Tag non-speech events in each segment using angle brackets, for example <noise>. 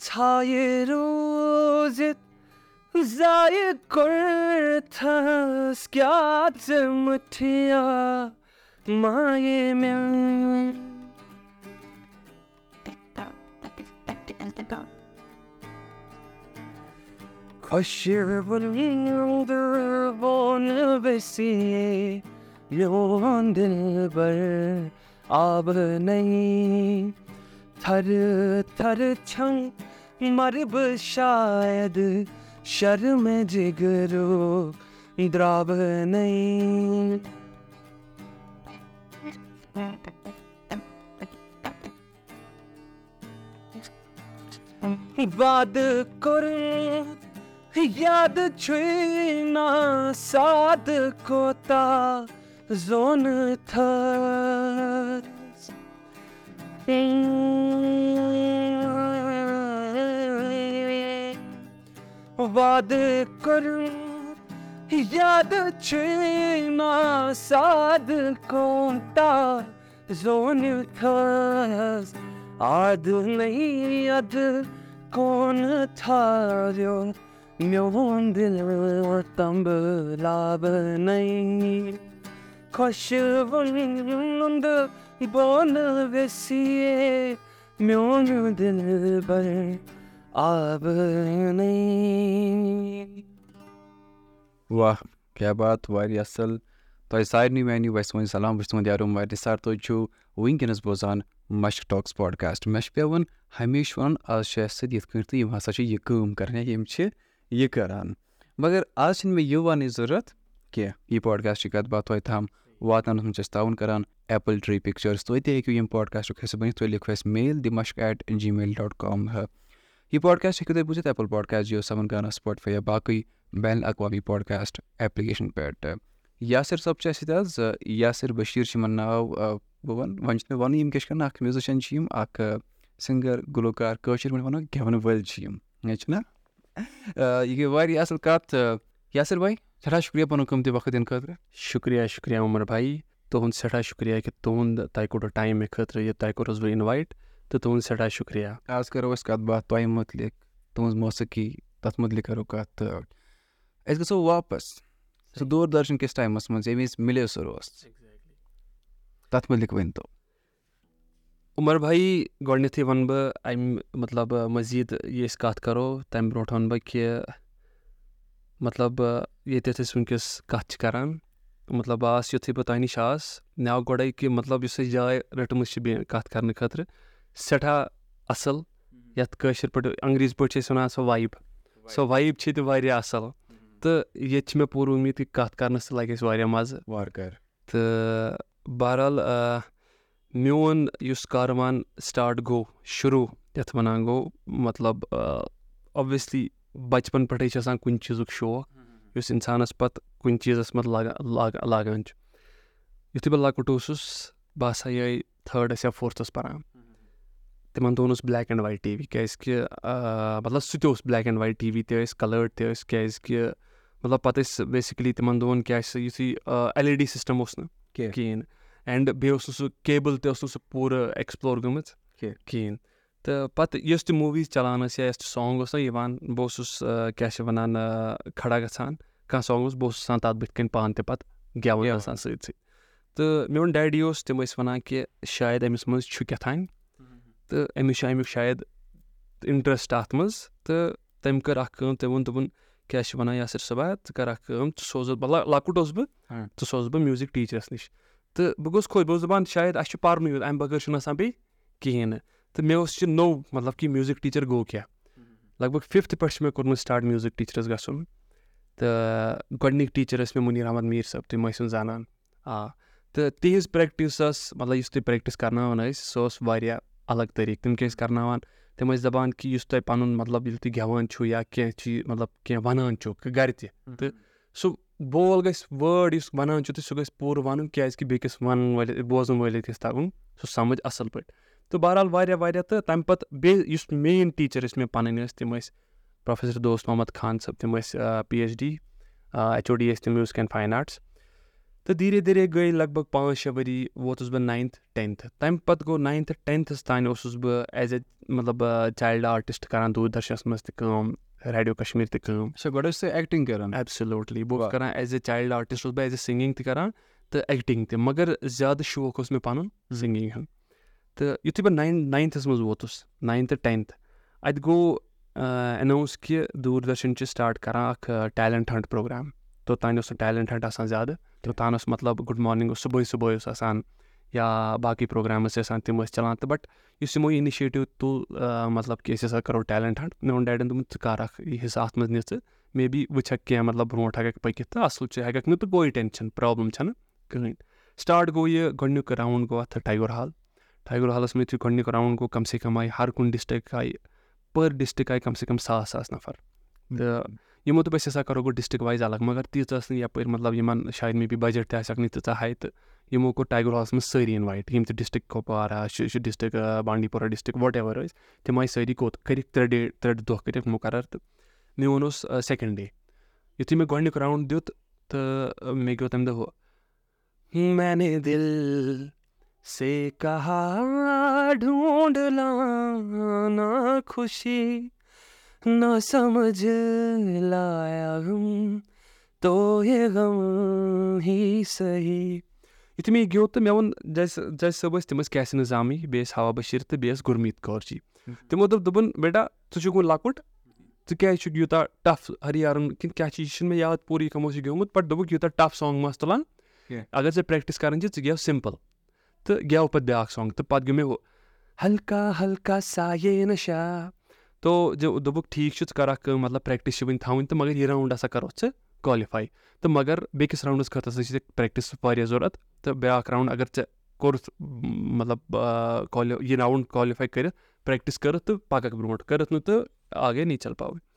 چھائے روز ضائع کرتھس کیا چمٹھیا مائے میں خوشر بلند بون بسی یون دل بر آب نہیں تھر تھر چھنگ مرب شاید شرم جگرو دراب نہیں واد کر یاد چھینا ساد کوتا زون تھا واد کر یاد چھینا ساد کوتا زون تھا آد نہیں اد کون تھا جو میون دل تمب لاب نہیں۔ خوش بلند بون بسی میون دل بر آب نہیں واہ کیا بات واریاہ اَصٕل تۄہہِ سارنٕے میانہِ ویسہِ وۄنۍ سلام بہٕ چھُس تُہُنٛد یارو واریاہ سر تُہۍ چھِو وٕنکیٚنَس بوزان مشک ٹاکٕس پاڈکاسٹ مےٚ چھُ پٮ۪وان ہمیشہِ وَنُن آز چھُ اَسہِ سۭتۍ یِتھ تہٕ یِم ہسا چھِ یہِ کٲم یا یِم چھِ یہِ مگر آز چھِنہٕ مےٚ یہِ وَنٕچ ضوٚرَتھ کینٛہہ یہِ پاڈکاسٹٕچ کَتھ باتھ توتہِ تام واتناونَس منٛز چھِ أسۍ تعاوُن کَران ایپٕل ٹرٛی پِکچٲرٕس تُہۍ تہِ ہیٚکِو ییٚمہِ پاڈکاسٹُک حِصہٕ بٔنِتھ، تُہۍ لیکھِو اَسہِ میل دِ ایٹ جی میل ڈاٹ کام یہِ پاڈکاسٹ ہیٚکِو تُہۍ بوٗزِتھ ایپٕل پاڈکاسٹ جیو سیوَن گانا سٕپاٹفاے یا باقٕے بین الاقوامی پاڈکاسٹ ایپلِکیشن پٮ۪ٹھ۔ یاسِر صٲب چھِ اَسہِ ییٚتہِ حظ، یاسِر بٔشیٖر چھِ یِمَن ناو بہٕ وَنہٕ وۄنۍ چھِ مےٚ وَنُن، یِم کیٛاہ چھِ کَران، اَکھ میوٗزِشَن چھِ یِم، اَکھ سِنٛگَر گُلوکار، کٲشِر پٲٹھۍ وَنو گٮ۪وَن وٲلۍ چھِ یِم چھِنہ یہِ گٔے واریاہ اَصٕل کَتھ، یاسِر بھاے سٮ۪ٹھاہ شُکریہ پَنُن قۭمتی وقت دِنہٕ خٲطرٕ شُکریہ شُکریہ عمر بھایی تُہُنٛد سٮ۪ٹھاہ شُکریہ کہِ تُہُنٛد تۄہہِ کوٚڑوُ ٹایم مےٚ خٲطرٕ یہِ تۄہہِ کوٚرُس بہٕ اِنوایٹ تہٕ تُہُنٛد سٮ۪ٹھاہ شُکریہ۔ آز کَرو أسۍ کَتھ باتھ تۄہہِ مُتعلِق تُہٕنٛز موسیٖقی تَتھ مُتعلِق کَرو کَتھ تہٕ أسۍ گژھو واپَس سُہ دوٗر دَرشَن کِس ٹایمَس منٛز ییٚمہِ وِزِ مِلیو سُہ روس تَتھ مُتعلِق ؤنۍتو عمر بھایی گۄڈٕنٮ۪تھٕے وَنہٕ بہٕ اَمہِ مطلب مٔزیٖد یہِ أسۍ کَتھ کَرو۔ تَمہِ برونٛٹھ وَنہٕ بہٕ کہِ مطلب ییٚتٮ۪تھ أسۍ وٕنکٮ۪س کَتھ چھِ کَران مطلب آس یُتھُے بہٕ تۄہہِ نِش آس مےٚ آو گۄڈَے کہِ مطلب یُس اَسہِ جاے رٔٹمٕژ چھِ بیٚیہِ کَتھ کَرنہٕ خٲطرٕ سٮ۪ٹھاہ اَصٕل یَتھ کٲشِر پٲٹھۍ انٛگریٖزِ پٲٹھۍ چھِ أسۍ وَنان سۄ وایِب سۄ وایِب چھِ ییٚتہِ واریاہ اَصٕل۔ تہٕ ییٚتہِ چھِ مےٚ پوٗرٕ اُمید کہِ کَتھ کَرنَس تہِ لَگہِ اَسہِ واریاہ مَزٕ وارٕ کارٕ تہٕ بہرحال میون یُس کاروان سٹاٹ گوٚو شروٗع یَتھ وَنان گوٚو مطلب اوبویسلی بَچپَن پٮ۪ٹھَے چھِ آسان کُنہِ چیٖزُک شوق یُس اِنسانَس پَتہٕ کُنہِ چیٖزَس منٛز لاگان لاگان لاگان چھُ۔ یُتھُے بہٕ لۄکُٹ اوسُس بہٕ ہَسا یِہوٚے تھٲڈَس یا فورتھَس پَران۔ تِمَن دۄہَن اوس black and white T V کیٛازِکہِ مطلب سُہ تہِ اوس black and white T V تہِ ٲسۍ کَلٲرڈ تہِ ٲسۍ کیٛازِکہِ مطلب پَتہٕ ٲسۍ بیسِکٔلی تِمَن دۄہَن کیٛاہ چھِ یُتھُے ایل ای ڈی سِسٹَم اوس نہٕ کِہیٖنۍ۔ اینٛڈ بیٚیہِ اوس نہٕ سُہ کیبٕل تہِ ٲس نہٕ سُہ پوٗرٕ ایٚکٕسپلور گٔمٕژ۔ کِہیٖنۍ۔ تہٕ پَتہٕ یۄس تہِ موٗویٖز چَلان ٲس یا یۄس تہِ سانٛگ اوس نہ یِوان بہٕ اوسُس کیٛاہ چھِ وَنان کھڑا گژھان کانٛہہ سانٛگ اوس بہٕ اوسُس آسان تَتھ بٕتھِ کَنۍ پانہٕ تہِ پَتہٕ گٮ۪وُن آسان سۭتۍ سۭتۍ۔ تہٕ میون ڈیڈی اوس تِم ٲسۍ وَنان کہِ شاید أمِس منٛز چھُ کیٛاتھانۍ تہٕ أمِس چھُ اَمیُک شاید اِنٹرٛسٹ اَتھ منٛز۔ تہٕ تٔمۍ کٔر اَکھ کٲم تٔمۍ ووٚن دوٚپُن کیٛاہ چھِ وَنان یاسِر صٲبا ژٕ کَر اَکھ کٲم ژٕ سوزُتھ بہٕ لۄکُٹ اوسُس بہٕ ژٕ سوزٕ بہٕ میوٗزِک ٹیٖچرَس نِش۔ تہٕ بہٕ گوٚوُس خۄش بہٕ اوسُس دَپان شاید اَسہِ چھُ پَرنُے یوت اَمہِ بغٲر چھُنہٕ آسان بیٚیہِ کِہیٖنۍ نہٕ۔ تہٕ مےٚ اوس یہِ نوٚو مطلب کہِ میوٗزِک ٹیٖچَر گوٚو کیٛاہ لگ بگ فِفتھٕ پٮ۪ٹھ چھُ مےٚ کوٚرمُت سٹاٹ میوٗزِک ٹیٖچرَس گژھُن تہٕ گۄڈٕنِکۍ ٹیٖچَر ٲسۍ مےٚ مُنیٖر احمد میٖر صٲب تِم ٲسِم زانان۔ آ تہٕ تِہِنٛز پرٛٮ۪کٹِس ٲس مطلب یُس تُہۍ پرٛٮ۪کٹِس کَرناوان ٲسۍ سۄ ٲس واریاہ الگ طٔریٖقہٕ تِم کیٛاہ ٲسۍ کَرناوان تِم ٲسۍ دَپان کہِ یُس تۄہہِ پَنُن مطلب ییٚلہِ تُہۍ گٮ۪وان چھُو یا کینٛہہ چیٖز مطلب کینٛہہ وَنان چھُو گَرِ تہِ تہٕ سُہ بول گژھِ وٲڈ یُس وَنان چھُ تہٕ سُہ گژھِ پوٗرٕ وَنُن کیٛازِکہِ بیٚکِس وَنَن وٲلِس بوزَن وٲلِس گژھِ تَگُن سُہ سَمٕجھ اَصٕل پٲٹھۍ تہٕ بہرحال واریاہ واریاہ تہٕ تَمہِ پَتہٕ بیٚیہِ یُس مین ٹیٖچَر ٲسۍ مےٚ پَنٕنۍ ٲسۍ تِم ٲسۍ پرٛوفیسَر دوست محمد خان صٲب تِم ٲسۍ P H D H O D ٲسۍ تِم میوٗزِک اینٛڈ فاین آرٹٕس۔ تہٕ دھیرے دھیرے گٔے لگ بگ پانٛژھ شےٚ ؤری ووتُس بہٕ ناینتھ ٹٮ۪نتھٕ تَمہِ پَتہٕ گوٚو ناینتھٕ ٹٮ۪نتھَس تانۍ اوسُس بہٕ ایز اے مطلب چایلڈ آرٹِسٹ کَران دوٗر دَرشنَس منٛز تہِ کٲم ریڈیو کَشمیٖر تہِ کٲم۔ اچھا گۄڈٕ ٲسۍ تُہۍ ایٚکٹِنٛگ کَران؟ ایبسلیوٗٹلی بہٕ اوسُس. کَران ایز اے چایلڈ آرٹِسٹ اوسُس بہٕ ایز اے سِنٛگِنٛگ تہِ کَران تہٕ ایٚکٹِنٛگ تہِ مگر زیادٕ شوق اوس مےٚ پَنُن سِنٛگِنٛگ ہُنٛد۔ تہٕ یُتھُے بہٕ ناین ناینتھَس منٛز ووتُس، ناینتھٕ ٹٮ۪نتھٕ اَتہِ گوٚو اٮ۪ناوُس کہِ دوٗر دَرشَن چھِ سٹاٹ کَران اَکھ ٹیلٮ۪نٛٹ ہنٛٹ پرٛوگرام توٚتانۍ اوس سُہ ٹیلٮ۪نٛٹ ہنٛٹ آسان زیادٕ، توٚتانۍ اوس مطلب گُڈ مارنِنٛگ اوس صُبحٲے صُبحٲے اوس آسان، یا باقٕے پرٛوگرامٕز ٲسۍ آسان، تِم ٲسۍ چَلان۔ تہٕ بَٹ یُس یِمو اِنِشیٹِو تُل مطلب کہِ أسۍ ہَسا کَرو ٹیلٮ۪نٛٹ ہنٛٹ مےٚ ووٚن ڈیڈَن دوٚپمُت، ژٕ کَر اَکھ یہِ حِصہٕ اَتھ منٛز نہِ ژٕ مے بی وٕچھکھ کینٛہہ مطلب برونٛٹھ ہٮ۪کَکھ پٔکِتھ تہٕ اَصٕل چھِ ہٮ۪کَکھ نہٕ تہٕ گوٚوُے ٹٮ۪نشَن پرٛابلِم چھَنہٕ کٕہٕنۍ۔ سٹاٹ گوٚو یہِ گۄڈنیُک راوُنٛڈ گوٚو اَتھ ٹایگور ہال۔ ٹایگور ہالَس منٛز یُتھُے گۄڈنیُک راوُنٛڈ گوٚو کَم سے کَم آیہِ ہر کُنہِ ڈِسٹِرٛک آیہِ پٔر ڈِسٹِرٛک آیہِ کَم سے کَم ساس ساس نَفر۔ تہٕ یِمو دوٚپ أسۍ ہَسا کَرو گۄڈٕ ڈِسٹِرٛک وایز الگ مگر تیٖژاہ ٲس نہٕ یَپٲرۍ مطلب یِمَن شاید مے بی بَجَٹ تہِ آسٮ۪کھ نہٕ تیٖژاہ ہاے تہٕ یِمو کوٚر ٹایگور ہالَس منٛز سٲری اِنوایِٹ یِم تہِ ڈِسٹِرٛک کۄپوارہ چھِ ڈِسٹِرٛک بانڈی پورہ ڈِسٹِرٛک وَٹ ایٚوَر ٲسۍ تِم آیہِ سٲری کوٚت کٔرِکھ ترٛےٚ ڈیٹ ترٛےٚ دۄہ کٔرِکھ مُقرر تہٕ میون اوس سٮ۪کَنٛڈ ڈے یُتھُے مےٚ گۄڈنیُک راوُنٛڈ دیُت تہٕ مےٚ گیوٚو تَمہِ دۄہ ہُہ میں نے دِل سے کہا ڈھونٛڈ لانا خوشی نہ سمجھ لایا غم تو یہ غم ہی صحیح۔ یُتھُے مےٚ یہِ گیوٚو تہٕ مےٚ ووٚن جج جج صٲب ٲسۍ تِم ٲسۍ کیسہِ نِظامی بیٚیہِ ٲسۍ ہوا بٔشیٖر تہٕ بیٚیہِ ٲس گُرمیٖت کور جی تِمو دوٚپ دوٚپُن بیٹا ژٕ چھُکھ وۄنۍ لۄکُٹ ژٕ کیٛازِ چھُکھ یوٗتاہ ٹف ہریارُن کِنہٕ کیٛاہ چھِ یہِ چھُنہٕ مےٚ یاد پوٗرٕ یہِ کَمو چھُ گیومُت بَٹ دوٚپُکھ یوٗتاہ ٹف سانٛگ مہ ٲس تُلان اگر ژےٚ پرٛٮ۪کٹِس کَرٕنۍ چھِ ژٕ گٮ۪و سِمپٕل۔ تہٕ گٮ۪و پَتہٕ بیٛاکھ سانٛگ، تہٕ پَتہٕ گیوٚو مےٚ ہُہ ہلکا ہلکا سایے نشا تو دوٚپُکھ ٹھیٖک چھُ ژٕ کَر اَکھ کٲم مطلب پرٛٮ۪کٹِس چھِ وٕنہِ تھاوٕنۍ، تہٕ مگر یہِ راوُنٛڈ ہَسا کَرو ژٕ کالِفاے تہٕ مگر بیٚکِس راوُنٛڈَس خٲطرٕ ہَسا چھِ ژےٚ پرٛٮ۪کٹِس واریاہ ضوٚرَتھ تہٕ بیٛاکھ راوُنٛڈ اگر ژےٚ کوٚرُتھ مطلب کالہِ یہِ راوُنٛڈ کالِفاے کٔرِتھ پرٛٮ۪کٹِس کٔرٕتھ، تہٕ پَکَکھ برونٛٹھ کٔرٕتھ نہٕ تہٕ آگے نہیں چل پاوٕے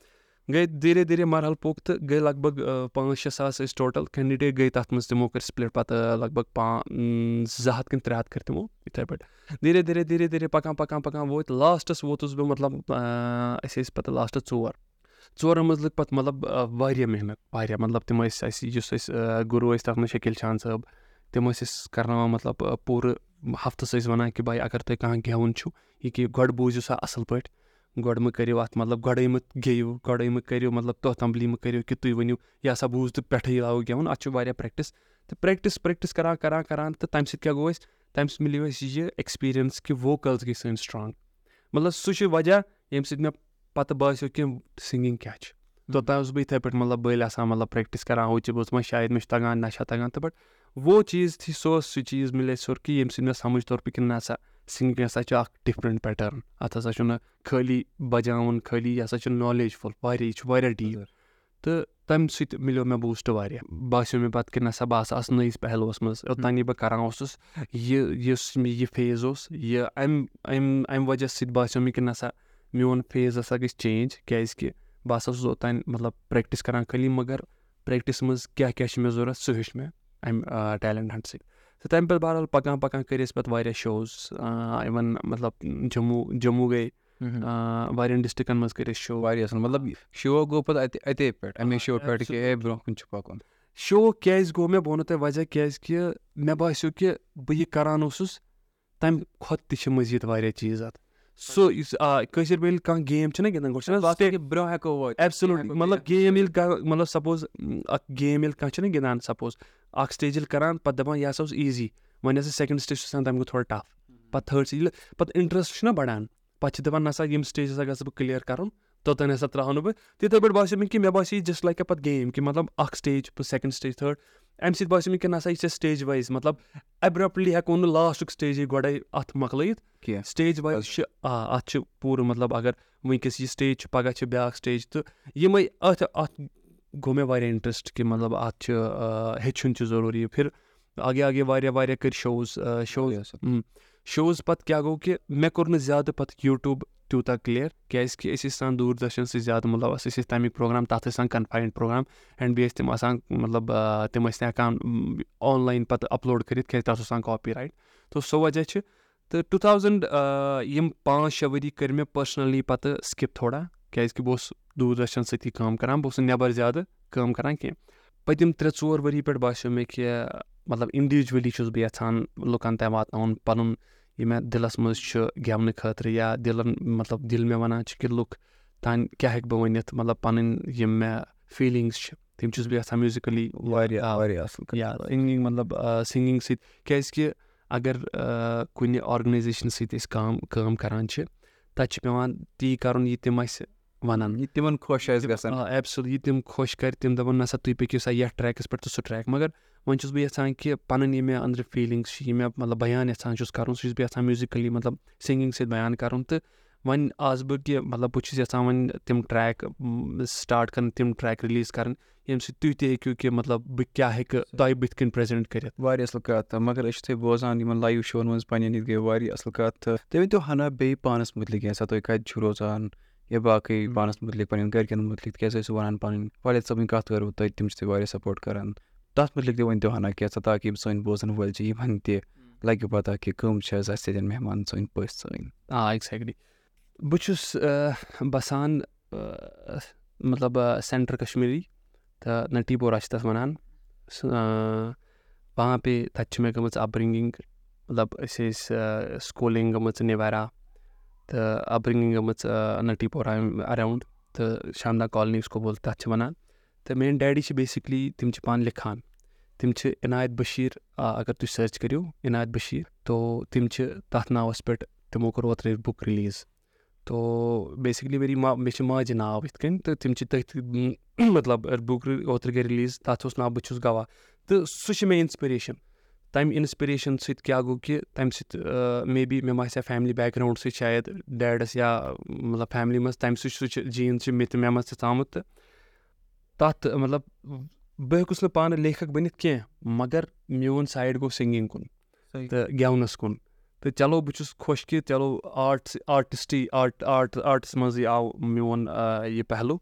گٔے دھیرے دھیرے مرحل پوٚک تہٕ گٔے لگ بگ پانٛژھ شےٚ ساس ٲسۍ ٹوٹَل۔ کینڈِڈیٹ گٔے تَتھ منٛز تِمو کٔرۍ سپلِٹ، پَتہٕ لگ بگ پا زٕ ہَتھ کِنہٕ ترٛےٚ ہَتھ کٔرۍ تِمو یِتھَے پٲٹھۍ۔ دھیرے دھیرے دھیرے دھیرے پَکان پَکان پَکان ووت۔ لاسٹَس ووتُس بہٕ مطلب أسۍ ٲسۍ پَتہٕ لاسٹَس ژور۔ ژورَن منٛز لٔگۍ پَتہٕ مطلب واریاہ محنت، واریاہ۔ مطلب تِم ٲسۍ اَسہِ، یُس أسۍ گُروٗ ٲسۍ تَتھ منٛز، شکیٖل شان صٲب، تِم ٲسۍ أسۍ کَرناوان مطلب پوٗرٕ ہفتَس ٲسۍ وَنان کہِ بھاے اگر تۄہہِ کانٛہہ گٮ۪وُن چھُ یہِ کہِ گۄڈٕ بوٗزِو سا اَصٕل پٲٹھۍ۔ گۄڈٕ مہٕ کٔرِو اَتھ مطلب گۄڈَے مہٕ گیٚیِو، گۄڈَے مہٕ کٔرِو مطلب توٚتھ تَمبلی مہٕ کٔرِو کہِ تُہۍ ؤنِو یہِ ہسا بوٗز تہٕ پٮ۪ٹھٕے آوُ گٮ۪وُن اَتھ چھُ واریاہ پرٛٮ۪کٹِس تہٕ پرٛٮ۪کٹِس پرٛٮ۪کٹِس کَران کَران کَران تہٕ تَمہِ سۭتۍ کیٛاہ گوٚو اَسہِ؟ تَمہِ سۭتۍ مِلیو اَسہِ یہِ ایٚکٕسپیٖریَنٕس کہِ ووکَلٕز گٔے سٲنۍ سٕٹرٛانٛگ مطلب سُہ چھُ وجہ ییٚمہِ سۭتۍ مےٚ پَتہٕ باسیو کہِ سِنٛگِنٛگ کیٛاہ چھِ۔ توٚتام اوسُس بہٕ یِتھَے پٲٹھۍ مطلب بٔلۍ آسان مطلب پرٛٮ۪کٹِس کَران، ہُہ تہِ بہٕ اوسُس دَپان شاید مےٚ چھُ تَگان نہ چھا تَگان تہٕ بَٹ وہ چیٖز تھی، سُہ اوس سُہ چیٖز مِلے سُر کہِ ییٚمہِ سۭتۍ مےٚ سَمٕجھ توٚر کہِ نہ سا سِنٛگِنٛگ ہَسا چھُ اَکھ ڈِفرَنٛٹ پیٹٲرٕن اَتھ ہَسا چھُنہٕ خٲلی بَجاوُن خٲلی یہِ ہَسا چھُ نالیج فُل واریاہ یہِ چھُ واریاہ ڈیٖپ تہٕ تَمہِ سۭتۍ مِلیو مےٚ بوٗسٹ واریاہ. باسیو مےٚ پَتہٕ کہِ نہ سا بہٕ ہسا آسہٕ نٔیِس پہلوٗوَس منٛز. اوٚتام یہِ بہٕ کَران اوسُس یہِ یُس مےٚ یہِ فیز اوس یہِ اَمہِ اَمہِ اَمہِ وجہ سۭتۍ باسیو مےٚ کہِ نہ سا میون فیز ہَسا گژھِ چینٛج کیٛازِکہِ بہٕ ہَسا اوسُس اوٚتام مطلب پرٛٮ۪کٹِس کَران خٲلی مگر پرٛٮ۪کٹِس منٛز کیٛاہ کیٛاہ چھِ مےٚ ضوٚرَتھ سُہ ہیوٚچھ مےٚ اَمہِ ٹیلٮ۪نٛٹ ہَنٛٹ سۭتۍ. تہٕ تَمہِ پَتہٕ بہرحال پَکان پَکان کٔرۍ اَسہِ پَتہٕ واریاہ شوز اِوٕن مطلب جموں جموں گٔے واریاہَن ڈِسٹِرٛکَن منٛز کٔرۍ اَسہِ شو۔ واریاہ اَصٕل مطلب شو گوٚو پَتہٕ اَتہِ اَتے پٮ۪ٹھ اَمے شو پٮ۪ٹھ کہِ ہے برونٛہہ کُن چھُ پَکُن۔ شو کیٛازِ گوٚو مےٚ بہٕ وَنو تۄہہِ وجہ کیٛازِکہِ مےٚ باسیو کہِ بہٕ یہِ کَران اوسُس تَمہِ کھۄتہٕ تہِ چھِ مٔزیٖد واریاہ چیٖز اَتھ۔ سُہ یُس کٲشِر پٲٹھۍ کانٛہہ گیم چھِنہ گِنٛدان گۄڈٕ چھِنہ برونٛہہ ہٮ۪کو وٲتِتھ ایبسلوٗٹلی مطلب گیم ییٚلہِ کانٛہہ مطلب سپوز اَکھ گیم ییٚلہِ کانٛہہ چھِنہ گِنٛدان سپوز اَکھ سٹیج ییٚلہِ کَران پَتہٕ دَپان یہِ ہسا اوس ایٖزی وۄنۍ ہسا سیٚکَنٛڈ سٹیج چھُ آسان تَمہِ کھۄتہٕ تھوڑا ٹَف پَتہٕ تھٲڈ سٹیج ییٚلہِ پَتہٕ اِنٹرٛسٹ چھُنہ بَڑان۔ پَتہٕ چھِ دَپان نہ سا یِم سٹیج ہسا گژھٕ بہٕ کٕلیَر کَرُن۔ توٚتانۍ ہسا ترٛاوَو نہٕ بہٕ۔ تِتھَے پٲٹھۍ باسیو مےٚ کہِ مےٚ باسے جَسٹ لایک اےٚ پَتہٕ گیم کہِ مطلب اَکھ سٹیج پَتہٕ سیٚکَنٛڈ سٹیج تھٲڈ اَمہِ سۭتۍ باسیو مےٚ کہِ نہ سا یہِ چھےٚ سٹیج وایز مطلب اٮ۪برَپٹلی ہٮ۪کو نہٕ لاسٹُک سٹیجٕے گۄڈَے اَتھ مۄکلٲیِتھ۔ کینٛہہ سٹیج وایز چھِ آ اَتھ چھِ پوٗرٕ مطلب اگر وٕنۍکٮ۪س یہِ سٹیج چھُ پَگاہ چھِ بیٛاکھ سٹیج تہٕ یِمَے اَتھ اَتھ گوٚو مےٚ واریاہ اِنٹرٛسٹ کہِ مطلب اَتھ چھُ ہیٚچھُن چھُ ضروٗری۔ پھر آگے آگے واریاہ واریاہ کٔرۍ شوز شوز شوز پَتہٕ کیٛاہ گوٚو کہِ مےٚ کوٚر نہٕ زیادٕ پَتہٕ یوٗٹیوٗب تیوٗتاہ کٕلیر، کیٛازِکہِ أسۍ ٲسۍ آسان دوٗردَرشَن سۭتۍ زیادٕ مُلوَث أسۍ ٲسۍ تَمِکۍ پرٛوگرام، تَتھ ٲسۍ آسان کَنفاینڈ پرٛوگرام اینڈ بیٚیہِ ٲسۍ تِم آسان مطلب تِم ٲسۍ نہٕ ہٮ۪کان آنلاین پَتہٕ اَپلوڈ کٔرِتھ کیٛازِ تَتھ اوس آسان کاپی رایٹ تو سُہ وجہ چھِ، تہٕ ٹوٗ تھاوزَنٛڈ یِم پانٛژھ شےٚ ؤری کٔرۍ مےٚ پٔرسٕنٔلی پَتہٕ سِکِپ تھوڑا، کیٛازِکہِ بہٕ اوسُس دوٗردَرشَن سۭتی کٲم کَران، بہٕ اوسُس نہٕ نٮ۪بَر زیادٕ کٲم کَران کینٛہہ. پٔتِم ترٛےٚ ژور ؤری پٮ۪ٹھ باسیو مےٚ کہِ مطلب اِنڈِوِجؤلی چھُس بہٕ یَژھان لُکَن تام واتناوُن پَنُن یہِ مےٚ دِلَس منٛز چھُ گٮ۪ونہٕ خٲطرٕ یا دِلَن مطلب دِل مےٚ وَنان چھِ کہِ لُکھ تانۍ کیٛاہ ہٮ۪کہٕ بہٕ ؤنِتھ؟ مطلب پَنٕنۍ یِم مےٚ فیٖلِنٛگٕس چھِ تِم چھُس بہٕ یَژھان میوٗزِکٔلی واریاہ واریاہ اَصٕل یا سِنٛگِنٛگ مطلب سِنٛگِنٛگ سۭتۍ کیٛازِکہِ اگر کُنہِ آرگنایزیشنہِ سۭتۍ أسۍ کٲم کٲم کَران چھِ تَتہِ چھِ پٮ۪وان تی کَرُن یہِ تِم اَسہِ وَنان یہِ تِمن خۄش آسہِ گژھان۔ آ ایپسُل یہِ تِم خۄش کَرِ تِم دَپَن نہ سا تُہۍ پٔکِو سا یَتھ ٹرٛیکَس پٮ۪ٹھ تہٕ سُہ ٹرٛیک۔ مگر وۄنۍ چھُس بہٕ یَژھان کہِ پَنٕنۍ یہِ مےٚ أنٛدرٕ فیٖلِنٛگٕس چھِ یہِ مےٚ مطلب بیان یَژھان چھُس کَرُن سُہ چھُس بہٕ یَژھان میوٗزِکٔلی مطلب سِنٛگِنٛگ سۭتۍ بیان کَرُن۔ تہٕ وۄنۍ آسہٕ بہٕ کہِ مطلب بہٕ چھُس یَژھان وۄنۍ تِم ٹرٛیک سٹاٹ کَرٕنۍ تِم ٹرٛیک رِلیٖز کَرٕنۍ۔ ییٚمہِ سۭتۍ تُہۍ تہِ ہیٚکِو کہِ مطلب بہٕ کیٛاہ ہیٚکہٕ تۄہہِ بٕتھِ کَنۍ پرٛٮ۪زٮ۪نٛٹ کٔرِتھ۔ واریاہ اَصٕل کَتھ۔ مگر أسۍ چھِ تۄہہِ بوزان یِمن لایِو شووَن منٛز پنٕنٮ۪ن ییٚتہِ گٔے واریاہ اَصٕل کَتھ۔ تہٕ تُہۍ ؤنۍتو ہنا بیٚیہِ پانَس مُتعلِق کینٛژھا تُہۍ کَتہِ چھُو روزان؟ یا باقٕے پانَس مُتعلِق پنٕنٮ۪ن گرِکٮ۪ن مُتعلِق تِکیٛازِ ٲسِو وَنان پَنٕنۍ والد صٲبٕنۍ کَتھ کَرو تۄہہِ تِم چھِ تۄہہِ واریاہ سَپوٹ کَران۔ تَتھ مُتعلِق تہِ ؤنۍتو ہنا کینٛژھا تاکہِ یِم سٲنۍ بوزَن وٲلۍ چھِ یِمَن تہِ لَگہِ پَتہ کہِ کٕم چھِ حظ اَسہِ ییٚتٮ۪ن مہمان سٲنۍ پٔژھۍ سٲنۍ۔ آ ایٚگزیکٹلی بہٕ چھُس بَسان مطلب سٮ۪نٹَر کَشمیٖری تہٕ نٔٹی پورہ چھِ تَتھ وَنان۔ وہاں پے تَتہِ چھِ مےٚ گٔمٕژ اَپبرِنٛگِنٛگ مطلب أسۍ ٲسۍ سکوٗلِنٛگ گٔمٕژ نِویرا تہٕ اَپبرِنٛگِنٛگ گٔمٕژ نٔٹی پورہ اَراوُنٛڈ تہٕ شاندا کالنی یُس قبوٗل تَتھ چھِ وَنان تہٕ میٛٲنۍ ڈیڈی چھِ بیسِکلی تِم چھِ پانہٕ لیکھان تِم چھِ عنایت بٔشیٖر اگر تُہۍ سٔرٕچ کٔرِو عنایت بٔشیٖر، تو تِم چھِ تَتھ ناوَس پٮ۪ٹھ تِمو کوٚر اوترَے بُک رِلیٖز تو بیسِکلی میری ما مےٚ چھِ ماجہِ ناو یِتھ کٔنۍ تہٕ تِم چھِ تٔتھۍ <clears throat> مطلب بُک اوترٕ گٔے رِلیٖز تَتھ اوس ناو بہٕ چھُس گواہ تہٕ سُہ چھِ مےٚ اِنسپِریشَن تَمہِ اِنسپِریشَن سۭتۍ کیٛاہ گوٚو کہِ تَمہِ سۭتۍ مے بی مےٚ باسیٛو فیملی بیک گرٛاوُنٛڈ سۭتۍ شاید ڈیڈَس یا مطلب فیملی منٛز تَمہِ سۭتۍ سُہ چھِ جیٖن چھِ مےٚ تہِ مےٚ منٛز تہِ ژامُت تہٕ تَتھ مطلب بہٕ ہیوٚکُس نہٕ پانہٕ لیکھَکھ بٔنِتھ کینٛہہ مگر میون سایڈ گوٚو سِنٛگِنٛگ کُن تہٕ گٮ۪ونَس کُن تہٕ چلو بہٕ چھُس خۄش کہِ چلو آرٹٕس آٹِسٹٕے آرٹ آرٹ آرٹَس منٛزٕے آو میون یہِ پہلوٗ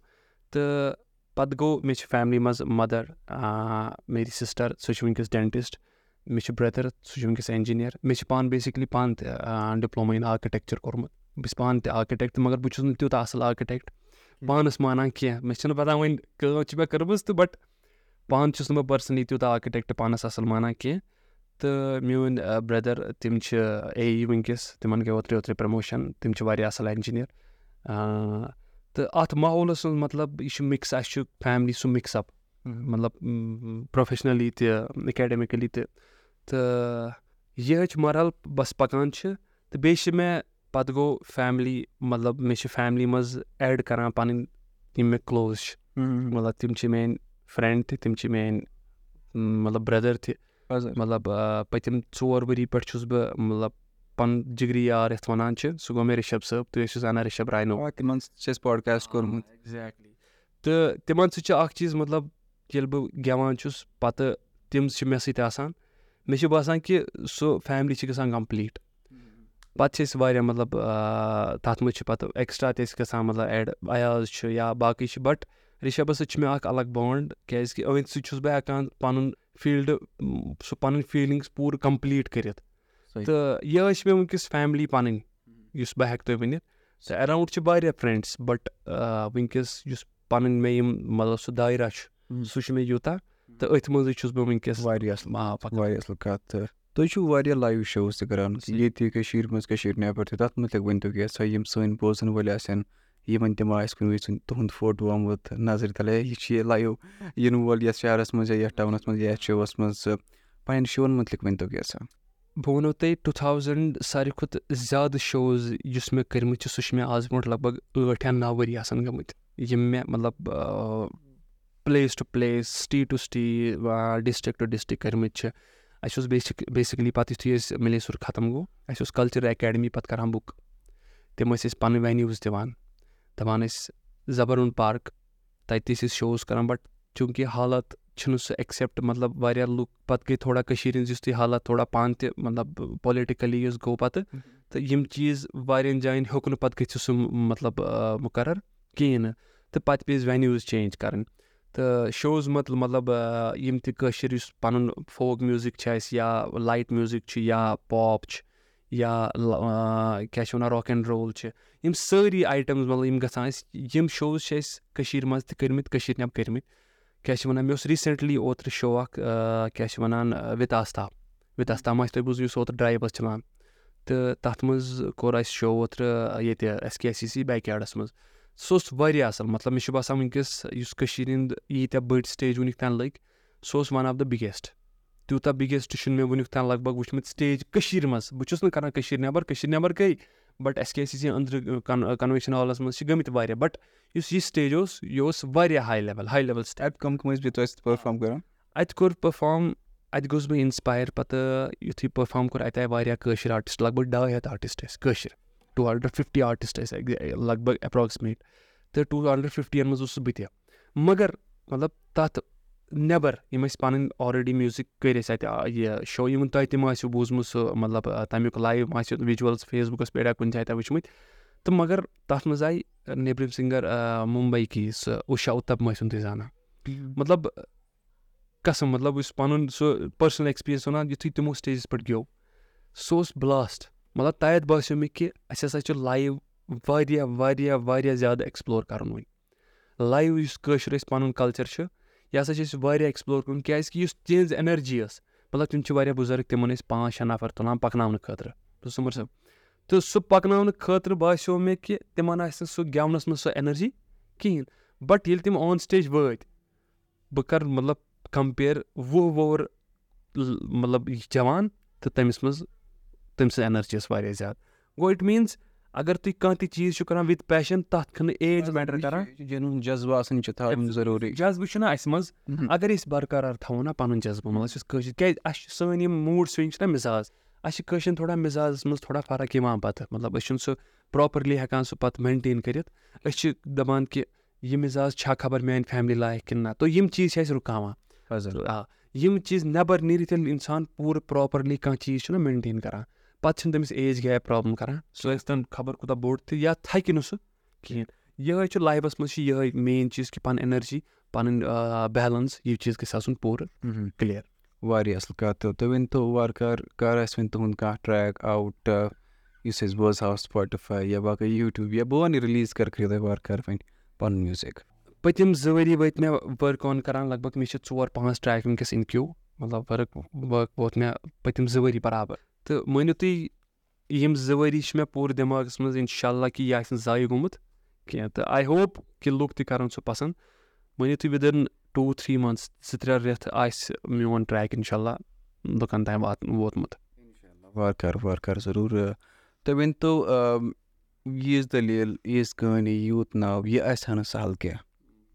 تہٕ پَتہٕ گوٚو مےٚ چھِ فیملی منٛز مَدَر میری سِسٹَر سُہ چھِ وٕنۍکٮ۪س ڈٮ۪نٹِسٹ مےٚ چھِ برٛٮ۪دَر سُہ چھِ وٕنۍکٮ۪س اِنجیٖنِیَر مےٚ چھِ پانہٕ بیسِکلی پانہٕ تہِ ڈِپلوما اِن آرکِٹٮ۪کچَر کوٚرمُت. بہٕ چھُس پانہٕ تہِ آرکِٹٮ۪کٹ مگر بہٕ چھُس نہٕ تیوٗتاہ اَصٕل آرکِٹٮ۪کٹ پانَس مانان کینٛہہ مےٚ چھِنہٕ پَتہ وۄنۍ کٲم چھِ مےٚ کٔرمٕژ تہٕ بَٹ پانہٕ چھُس نہٕ بہٕ پٔرسٕنٔلی تیوٗتاہ آرکِٹٮ۪کٹ پانَس اَصٕل مانان کینٛہہ. تہٕ میٲنۍ برٛٮ۪دَر تِم چھِ اے ای وٕنۍکٮ۪س تِمَن گٔے اوترٕ اوترٕ پرٛموشَن تِم چھِ واریاہ اَصٕل اِنجیٖنِیَر تہٕ اَتھ ماحولَس منٛز مطلب یہِ چھُ مِکٕس اَسہِ چھُ فیملی سُہ مِکٕس اَپ مطلب پرٛوفیشنٔلی تہِ اٮ۪کیڈمِکٔلی تہِ. تہٕ یِہٕے چھِ مَرحل بَس پَکان چھِ تہٕ بیٚیہِ چھِ مےٚ پَتہٕ گوٚو فیملی مطلب مےٚ چھِ فیملی منٛز ایڈ کَران پَنٕنۍ یِم مےٚ کٕلوز چھِ۔ مطلب تِم چھِ میٛٲنۍ فرٛٮ۪نٛڈ تہِ تِم چھِ میٛٲنۍ مطلب برٛٮ۪دَر تہِ۔ مطلب پٔتِم ژور ؤری پٮ۪ٹھ چھُس بہٕ مطلب پَنُن جِگری یار یَتھ وَنان چھِ سُہ گوٚو مےٚ رِشَب صٲب تُہۍ ٲسِو زانان رِشَب راینو تِمن سۭتۍ چھِ اَسہِ پاڈکاسٹ کوٚرمُت۔ ایٚگزیکٹلی تہٕ تِمَن سۭتۍ چھُ اَکھ چیٖز مطلب ییٚلہِ بہٕ گٮ۪وان چھُس پَتہٕ تِم چھِ مےٚ سۭتۍ آسان۔ مےٚ چھُ باسان کہِ سُہ فیملی چھِ گژھان کَمپٕلیٖٹ۔ پَتہٕ چھِ أسۍ واریاہ مطلب تَتھ منٛز چھِ پَتہٕ ایٚکٕسٹرٛا تہِ أسۍ گژھان مطلب ایڈ اَیاز چھُ یا باقٕے چھِ۔ بَٹ رِشَبَس سۭتۍ چھُ مےٚ اَکھ الگ بانٛڈ کیٛازِکہِ أہٕنٛدِ سۭتۍ چھُس بہٕ ہٮ۪کان پَنُن فیٖلڈٕ سُہ پَنٕنۍ فیٖلِنٛگٕس پوٗرٕ کَمپٕلیٖٹ کٔرِتھ۔ تہٕ یِہوٚے چھِ مےٚ وٕنۍکٮ۪س فیملی پَنٕنۍ یُس بہٕ ہٮ۪کہٕ تۄہہِ ؤنِتھ۔ تہٕ اٮ۪راوُنٛڈ چھِ واریاہ فرٛٮ۪نٛڈٕس بَٹ وٕنۍکٮ۪س یُس پَنٕنۍ مےٚ یِم مطلب سُہ دایرا چھُ سُہ چھُ مےٚ یوٗتاہ۔ تہٕ أتھۍ منٛزٕے چھُس بہٕ وٕنۍکٮ۪س واریاہ اَصٕل آ واریاہ اَصٕل کَتھ تہٕ تُہۍ چھِو واریاہ لایِو شوز تہِ کَران ییٚتہِ کٔشیٖرِ منٛز کٔشیٖرِ نٮ۪بر تہِ تَتھ مُتعلِق ؤنۍتو کینٛژھا یِم سٲنۍ بوزَن وٲلۍ آسن یِمَن تِم آسہِ کُنہِ وِزِ تُہُنٛد فوٹوٗ آمُت نظرِ تَل ہے یہِ چھِ یہِ لایِو یِنہٕ وول یَتھ شہرَس منٛز یا یَتھ ٹاونَس منٛز یا یَتھ شووَس منٛز پنٛنٮ۪ن شووَن مُتعلِق ؤنۍتو کینٛژھا بہٕ وَنو تۄہہِ ٹوٗ تھاوزَنٛڈ ساروی کھۄتہٕ زیادٕ شوز یُس مےٚ کٔرمٕتۍ چھِ سُہ چھِ مےٚ آز برونٛٹھ لگ بگ ٲٹھ یا نَو ؤری آسان گٔمٕتۍ یِم مےٚ مطلب police to police city to city district to district کٔرمٕتۍ چھِ اَسہِ اوس بیسِک بیسِکلی پَتہٕ یُتھُے أسۍ مِلے سُر ختم گوٚو اَسہِ اوس کَلچَر اٮ۪کیڈمی پَتہٕ کَران بُک تِم ٲسۍ أسۍ پَنٕنۍ وٮ۪نیوٗز دِوان دَپان ٲسۍ زَبروُن پارک۔ تَتہِ تہِ ٲسۍ أسۍ شوز کَران بَٹ چوٗنٛکہِ حالات چھِنہٕ سُہ ایٚکسیٚپٹ مطلب واریاہ لُکھ پَتہٕ گٔے تھوڑا کٔشیٖرِ ہِنٛز یُس تہِ حالات تھوڑا پانہٕ تہِ مطلب پولِٹِکٔلی یُس گوٚو پَتہٕ تہٕ یِم چیٖز واریاہَن جایَن ہیوٚک نہٕ پَتہٕ گٔژھِتھ سُہ مطلب مُقرر۔ کِہیٖنۍ نہٕ تہٕ پَتہٕ پیٚیہِ اَسہِ وٮ۪نیوٗز چینٛج کَرٕنۍ تہٕ شوز مطلب مطلب یِم تہِ کٲشِر یُس پَنُن فوک میوٗزِک چھِ اَسہِ یا لایٹ میوٗزِک چھُ یا پاپ چھُ یا کیٛاہ چھِ وَنان راک اینٛڈ رول چھِ، یِم سٲری آیٹَمٕز مطلب یِم گژھان اَسہِ، یِم شوز چھِ اَسہِ کٔشیٖرِ منٛز تہِ کٔرمٕتۍ کٔشیٖرِ نٮ۪بر کٔرمٕتۍ کیٛاہ چھِ وَنان، مےٚ اوس ریٖسٮ۪نٛٹلی اوترٕ شو اَکھ کیٛاہ چھِ وَنان وِت آستا وِت آستا ما آسہِ تۄہہِ بوٗزمُت یُس اوترٕ ڈرٛایو ٲس چَلان۔ تہٕ تَتھ منٛز کوٚر اَسہِ شو اوترٕ ییٚتہِ ایس کے سی سی بیک یاڈَس منٛز۔ سُہ اوس واریاہ اَصٕل مطلب مےٚ چھُ باسان وٕنکٮ۪س یُس کٔشیٖرِ ہِنٛدۍ ییٖتیاہ بٔڑۍ سٹیج وٕنیُک تام لٔگۍ سُہ اوس وَن آف د بِگیسٹ تیوٗتاہ بِگیسٹ چھُنہٕ مےٚ وٕنیُک تام لگ بگ وٕچھمُت سٹیج کٔشیٖرِ منٛز۔ بہٕ چھُس نہٕ کَران کٔشیٖرِ نٮ۪بر کٔشیٖرِ نٮ۪بر گٔے بَٹ کے سی سی أنٛدرٕ کَنوینشَن ہالَس منٛز چھِ گٔمٕتۍ واریاہ۔ بَٹ یُس یہِ سٹیج اوس یہِ اوس واریاہ ہاے لیوَل ہاے لیوَل اَتہِ کٕم کٕم ٲسۍ بیٚیہِ تۄہہِ سۭتۍ پٔرفارم کَران؟ اَتہِ کوٚر پٔرفارم اَتہِ گوٚوُس بہٕ اِنسپایر پَتہٕ یُتھُے پٔرفارم کوٚر اَتہِ آیہِ واریاہ کٲشِرۍ آرٹِسٹ لگ بگ ڈاے ہَتھ آرٹِسٹ ٲسۍ کٲشِرۍ ٹوٗ ہَنڈرَڈ فِفٹی آرٹِسٹ ٲسۍ لگ بگ ایپراکسِمیٹ تہٕ ٹوٗ ہَنڈرَڈ فِفٹِیَن منٛز اوسُس بہٕ تہِ مگر مطلب تَتھ نٮ۪بر یِم ٲسۍ پَنٕنۍ آلریڈی میوٗزِک کٔرۍ اَسہِ اَتہِ یہِ شو یِمن تۄہہِ تہِ ما آسیو بوٗزمُت سُہ مطلب تَمیُک لایِو ما آسیو وِجوَلٕز فیس بُکَس پٮ۪ٹھ یا کُنہِ جایہِ تۄہہِ وٕچھمٕتۍ تہٕ مگر تَتھ منٛز آیہِ نیٚبرِم سِنٛگَر مُمبے کی سُہ اُشا اُتَم ٲسِو تُہۍ زانان مطلب قسم مطلب یُس پَنُن سُہ پٔرسٕنَل ایٚکٕسپیٖریَنٕس وَنان یُتھُے تِمو سٹیجَس پٮ۪ٹھ گیوٚو سُہ اوس بٕلاسٹ مطلب تَتہِ باسیو مےٚ کہِ اَسہِ ہَسا چھُ لایِو واریاہ واریاہ واریاہ زیادٕ ایٚکٕسپٕلور کَرُن وٕنۍ لایِو یُس کٲشُر أسۍ پَنُن کَلچَر چھُ، یہِ ہَسا چھِ أسۍ واریاہ ایٚکٕسپٕلور کَرُن کیٛازِکہِ یُس تِہٕنٛز ایٚنَرجی ٲس مطلب تِم چھِ واریاہ بُزرٕگ، تِمَن ٲسۍ پانٛژھ شےٚ نَفر تُلان پَکناونہٕ خٲطرٕ۔ سُمر صٲب تہٕ سُہ پَکناونہٕ خٲطرٕ باسیو مےٚ کہِ تِمَن آسہِ نہٕ سُہ گٮ۪ونَس منٛز سۄ ایٚنَرجی کِہیٖنۍ۔ بَٹ ییٚلہِ تِم آن سٹیج وٲتۍ، بہٕ کَرٕ مطلب کَمپِیَر وُہ وُہُر مطلب یہِ جوان تہٕ تٔمِس منٛز تٔمۍ سٕنٛز ایٚنَرجی ٲس واریاہ زیادٕ۔ گوٚو اِٹ میٖنٕز اگر تُہۍ کانٛہہ تہِ چیٖز چھُو کَران وِد پیشَن تَتھ ایج میٹَر کَران۔ جذبہٕ آسان چھِ تھاوُن ضروٗری۔ جذبہٕ اَسہِ منٛز۔ اگر أسۍ برقرار تھاوو نہ پَنُن جذبہٕ مطلب أسۍ کٲشِر کیٛازِ اَسہِ چھِ سٲنۍ یِم موٗڈ سُوِنٛگ مِزاز۔ اَسہِ چھِ کٲشِرٮ۪ن تھوڑا مِزازَس منٛز تھوڑا فرق یِوان پَتہٕ۔ مطلب أسۍ چھِنہٕ سُہ پرٛاپَرلی ہٮ۪کان سُہ پَتہٕ مینٹین کٔرِتھ۔ أسۍ چھِ دَپان کہِ یہِ مِزاز چھا خبر میٛانہِ فیملی لایق کِنہٕ نہ۔ تو یِم چیٖز چھِ اَسہِ رُکاوان۔ آ یِم چیٖز نٮ۪بر نیٖرِتھ ییٚلہِ اِنسان پوٗرٕ پرٛاپَرلی کانٛہہ چیٖز مینٹین کَران۔ پَتہٕ چھِنہٕ تٔمِس ایج گیپ پرٛابلِم کَران سُہ ٲسۍ تَن خبر کوٗتاہ بوٚڑ تہِ یا تھَکہِ نہٕ سُہ کِہیٖنۍ۔ یِہوٚے چھُ لایفَس منٛز چھِ یِہوٚے مین چیٖز کہِ پَنٕنۍ اٮ۪نَرجی پَنٕنۍ بیلَنس یہِ چیٖز گژھِ آسُن پوٗرٕ کٕلیر واریاہ اَصٕل کَتھ تہٕ تُہۍ ؤنۍتو وارٕ کار کَر آسہِ وۄنۍ تُہُنٛد کانٛہہ ٹرٛیک آوُٹ یُس أسۍ بوزہاو سٕپاٹِفاے یا باقٕے یوٗٹیوٗب یا بہٕ وَنہٕ یہِ رِلیٖز کَر کٔرِو تُہۍ وارٕ کارٕ وۄنۍ پَنُن میوٗزِک پٔتِم زٕ ؤری وٲتۍ مےٚ ؤرٕک آن کَران لگ بگ مےٚ چھِ ژور پانٛژھ ٹرٛیک وٕنکٮ۪س اِن کیوٗ مطلب ؤرٕک ؤرٕک ووت مےٚ پٔتِم زٕ ؤری برابر۔ تہٕ مٲنِو تُہۍ یِم زٕ ؤری چھِ مےٚ پوٗرٕ دٮ۪ماغَس منٛز اِنشاء اللہ کہِ یہِ آسہِ نہٕ ضایع گوٚمُت کینٛہہ تہٕ آی ہوپ کہِ لُکھ تہِ کَرَن سُہ پَسنٛد۔ مٲنِو تُہۍ وِدِن ٹوٗ تھرٛی مَنتھٕس زٕ ترٛےٚ رٮ۪تھ آسہِ میون ٹرٛیک اِنشاء اللہ لُکَن تام وات ووتمُت۔ وارٕ کارٕ وارٕ کارٕ ضروٗر۔ تُہۍ ؤنۍتو ییٖژ دٔلیٖل، ییٖژ کہانی، یوٗت ناو، یہِ آسہِ ہا نہٕ سہل کینٛہہ،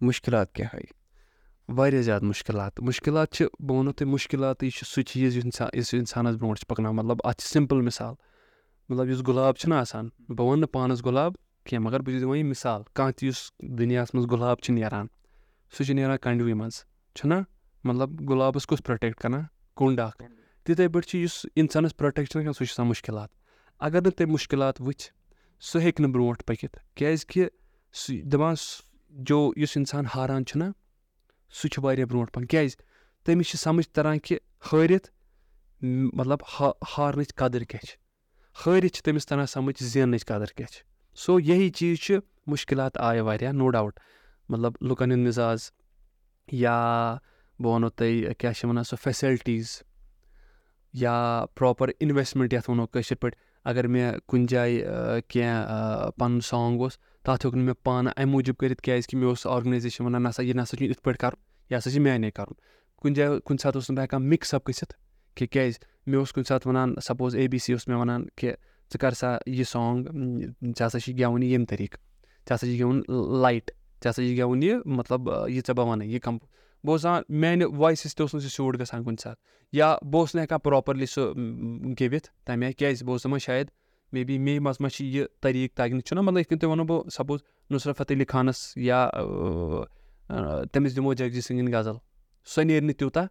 مُشکِلات کیٛاہ آیہِ واریاہ زیادٕ مُشکِلات مُشکِلات چھِ، بہٕ وَنو تۄہہِ مُشکِلاتٕے چھِ سُہ چیٖز یُس اِنسان یُس اِنسانَس برونٛٹھ چھِ پَکناوان مطلب اَتھ چھِ سِمپٕل مِثال مطلب یُس گُلاب چھُنہ آسان، بہٕ وَنہٕ نہٕ پانَس گۄلاب کینٛہہ، مگر بہٕ چھُس دِوان یہِ مِثال، کانٛہہ تہِ یُس دُنیاہَس منٛز گۄلاب چھِ نیران، سُہ چھُ نیران کَنڈوٕے منٛز، چھُنہ؟ مطلب گۄلابَس کُس پرٛوٹیکٹ کَران؟ کوٚنٛڈ اَکھ۔ تِتھَے پٲٹھۍ چھِ یُس اِنسانَس پرٛوٹیکشَن کَران سُہ چھِ آسان مُشکِلات۔ اگر نہٕ تٔمۍ مُشکِلات وٕچھِ، سُہ ہیٚکہِ نہٕ برونٛٹھ پٔکِتھ، کیٛازِکہِ سُہ دَپان جو یُس اِنسان ہاران چھُنہ سُہ چھُ واریاہ برونٛٹھ پَکان کیٛازِ؟ تٔمِس چھِ سَمٕجھ تَران کہِ ہٲرِتھ مطلب ہا، ہارنٕچ قدٕر کیٛاہ چھِ؟ ہٲرِتھ چھِ تٔمِس تَران سَمٕجھ زیننٕچ قدٕر کیٛاہ چھِ؟ سو یہی چیٖز چھُ مُشکِلات آیہِ واریاہ نو ڈاوُٹ مطلب لُکَن ہُنٛد مِزاز یا بہٕ وَنو تۄہہِ کیٛاہ چھِ وَنان سۄ فیسَلٹیٖز یا پرٛاپَر اِنوٮ۪سٹمٮ۪نٛٹ یَتھ وَنو کٲشِر پٲٹھۍ۔ اگر مےٚ کُنہِ جایہِ کینٛہہ پَنُن سانٛگ اوس تَتھ ہیوٚک نہٕ مےٚ پانہٕ اَمہِ موٗجوٗب کٔرِتھ کیٛازِکہِ مےٚ اوس آرگنایزیشَن وَنان نہ سا یہِ نہ سا چھُنہٕ یِتھ پٲٹھۍ کَرُن، یہِ ہَسا چھِ میٛانے کَرُن۔ کُنہِ جایہِ کُنہِ ساتہٕ اوسُس نہٕ بہٕ ہٮ۪کان مِکٕس اَپ گٔژھِتھ کہِ کیٛازِ مےٚ اوس کُنہِ ساتہٕ وَنان سَپوز اے بی سی اوس مےٚ وَنان کہِ ژٕ کَر سا یہِ سانٛگ ژےٚ ہَسا چھِ گٮ۪وُن یہِ ییٚمہِ طریٖقہٕ؟ ژےٚ ہَسا چھِ گٮ۪وُن لایٹ ژےٚ ہَسا چھِ گٮ۪وُن یہِ مطلب یہِ ژےٚ بہٕ وَنَے، یہِ کَم۔ بہٕ اوسُس دَپان میٛانہِ وایسَس تہِ اوس نہٕ سُہ سیوٗٹ گژھان کُنہِ ساتہٕ۔ یا بہٕ اوسُس نہٕ ہٮ۪کان پرٛاپَرلی سُہ گیٚوِتھ تَمہِ آیہِ کیٛازِ بہٕ اوسُس دَپان شاید مے بی مے منٛز ما چھِ یہِ طریٖقہٕ تَگہِ چھُنہ مطلب یِتھ کٔنۍ تۄہہِ وَنو بہٕ سَپوز نُصرت فتح علی خانَس یا تٔمِس دِمو جگجیٖت سِنٛگٕنۍ غزل سۄ نیرِ نہٕ تیوٗتاہ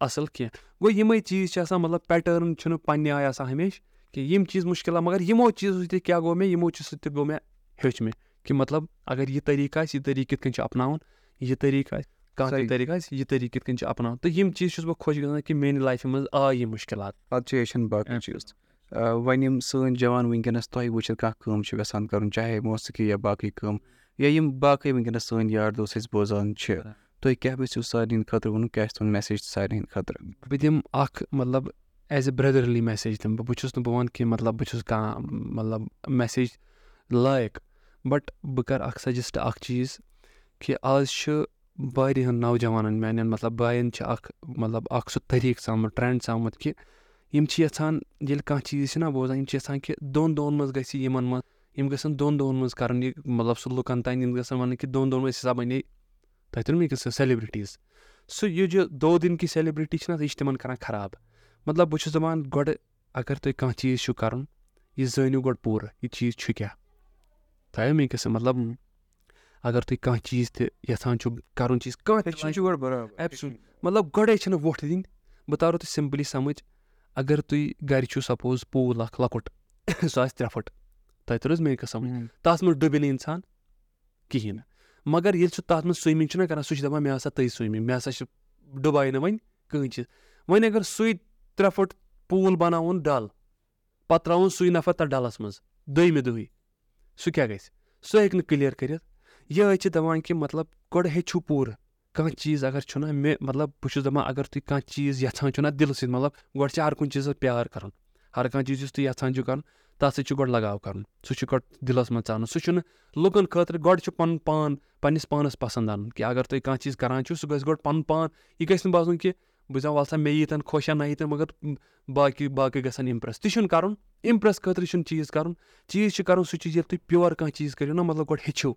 اَصٕل کینٛہہ گوٚو یِمَے چیٖز چھِ آسان مطلب پیٹٲرٕن چھُنہٕ پنٛنہِ آیہِ آسان ہمیشہِ کینٛہہ یِم چیٖز مُشکِلات مگر یِمو چیٖزو سۭتۍ کیٛاہ گوٚو مےٚ یِمو چیٖزو سۭتۍ تہِ گوٚو مےٚ ہیوٚچھ مےٚ کہِ مطلب اگر یہِ طریٖقہٕ آسہِ یہِ طریٖقہٕ کِتھ کٔنۍ چھُ اَپناوُن یہِ طریٖقہٕ آسہِ کانٛہہ تہِ طریٖقہٕ آسہِ یہِ طریٖقہٕ کِتھ کٔنۍ چھُ اَپناوُن تہٕ یِم چیٖز چھُس بہٕ خۄش گژھان کہِ میٛانہِ لایفہِ منٛز آے یِم مُشکِلات پَتہٕ چھِ ہیٚچھان باقٕے چیٖز وۄنۍ یِم سٲنۍ جوان وٕنکٮ۪نَس تۄہہِ وٕچھِتھ کانٛہہ کٲم چھِ یَژھان کَرُن چاہے موسیٖقی یا باقٕے کٲم یا یِم باقٕے وٕنکٮ۪نَس سٲنۍ یار دوس أسۍ بوزان چھِ۔ تُہۍ کیٛاہ یژھِو سارنٕے ہِنٛدِ خٲطرٕ وَنُن کیٛاہ چھِ تُہُنٛد میسیج سارنٕے ہِنٛدِ خٲطرٕ؟ بہٕ دِمہٕ اَکھ مطلب ایز اے برٛدرلی میسیج دِمہٕ بہٕ۔ بہٕ چھُس نہٕ بہٕ وَنہٕ کہِ مطلب بہٕ چھُس کانٛہہ مطلب میسیج لایق بَٹ بہٕ کَرٕ اَکھ سَجَسٹ اَکھ چیٖز کہِ آز چھُ واریاہَن نوجوانَن میٛانٮ۪ن مطلب بایَن چھِ اَکھ مطلب اَکھ سُہ طریٖقہٕ ژامُت ٹرٛٮ۪نٛڈ ژامُت کہِ یِم چھِ یَژھان ییٚلہِ کانٛہہ چیٖز چھِنہ بوزان یِم چھِ یَژھان کہِ دۄن دۄہَن منٛز گژھِ یِمَن منٛز یِم گژھن دۄن دۄہَن منٛز کَرُن یہِ مطلب سُہ لُکَن تانۍ یِم گژھن وَنٕنۍ کہِ دۄن دۄہَن منٛز ہسا بَنے تۄہہِ تٔرٕو مےٚ سُہ سیلِبرِٹیٖز سُہ یہِ جو دو دِن کی سیلِبرِٹی چھِنہ یہِ چھِ تِمَن کَران خراب۔ مطلب بہٕ چھُس دَپان گۄڈٕ اگر تۄہہِ کانٛہہ چیٖز چھُو کَرُن یہِ زٲنِو گۄڈٕ پوٗرٕ یہِ چیٖز چھُ کیٛاہ۔ تۄہہِ مےٚ قٕصہٕ مطلب اگر تُہۍ کانٛہہ چیٖز تہِ یَژھان چھُو کَرُن چیٖز کانٛہہ تہِ مطلب گۄڈَے چھِنہٕ وۄٹھ دِنۍ۔ بہٕ تارو تۄہہِ سِمپٕلی سَمٕجھ۔ اگر تُہۍ گَرِ چھُو سَپوز پوٗل اَکھ لۄکُٹ <coughs> سُہ آسہِ ترٛےٚ پھٕٹ تۄہہِ تٔر حظ مےٚ قٕسم تَتھ منٛز ڈُبہِ نہٕ اِنسان کِہیٖنۍ۔ نہٕ مگر ییٚلہِ سُہ تَتھ منٛز سُومِنٛگ چھُنہ کَران سُہ چھِ دَپان مےٚ ہسا تٔج سُومِنٛگ مےٚ ہسا چھِ ڈُبایہِ نہٕ وۄنۍ کٕہٕنۍ چیٖز وۄنۍ اگر سُے ترٛےٚ پھٕٹ پوٗل بَناوُن ڈَل پَتہٕ ترٛاوُن سُے نفر تَتھ ڈَلَس منٛز دوٚیمہِ دۄہٕے سُہ کیٛاہ گژھِ؟ سُہ ہیٚکہِ نہٕ کٕلیر کٔرِتھ۔ یِہوٚے چھِ دَپان کہِ مطلب گۄڈٕ ہیٚچھِو پوٗرٕ۔ کانٛہہ چیٖز اگر چھُنہ مےٚ مطلب بہٕ چھُس دَپان اگر تُہۍ کانٛہہ چیٖز یَژھان چھُو نہ دِلہٕ سۭتۍ مطلب گۄڈٕ چھِ ہر کُنہِ چیٖزَس پیار کَرُن۔ ہر کانٛہہ چیٖز یُس تُہۍ یَژھان چھُو کَرُن، تَتھ سۭتۍ چھُ گۄڈٕ لگاو کَرُن، سُہ چھُ گۄڈٕ دِلَس منٛز ژانُن۔ سُہ چھُنہٕ لُکَن خٲطرٕ گۄڈٕ چھُ پَنُن پان، پنٛنِس پانَس پَسنٛد اَنُن کہِ اگر تُہۍ کانٛہہ چیٖز کَران چھُو، سُہ گژھِ گۄڈٕ پَنُن پان۔ یہِ گژھِ نہٕ باسُن کہِ بہٕ چھُس دَپان وَلہٕ سا مےٚ ییٖتَن خۄش یا نہ ییٖتَن، مگر باقٕے باقٕے گژھن اِمپرٛٮ۪س تہِ چھُنہٕ کَرُن اِمپرٛٮ۪س خٲطرٕ چھُنہٕ چیٖز کَرُن۔ چیٖز چھُ کَرُن، سُہ چیٖز ییٚلہِ تُہۍ پیور کانٛہہ چیٖز کٔرِو نہ مطلب گۄڈٕ ہیٚچھِو۔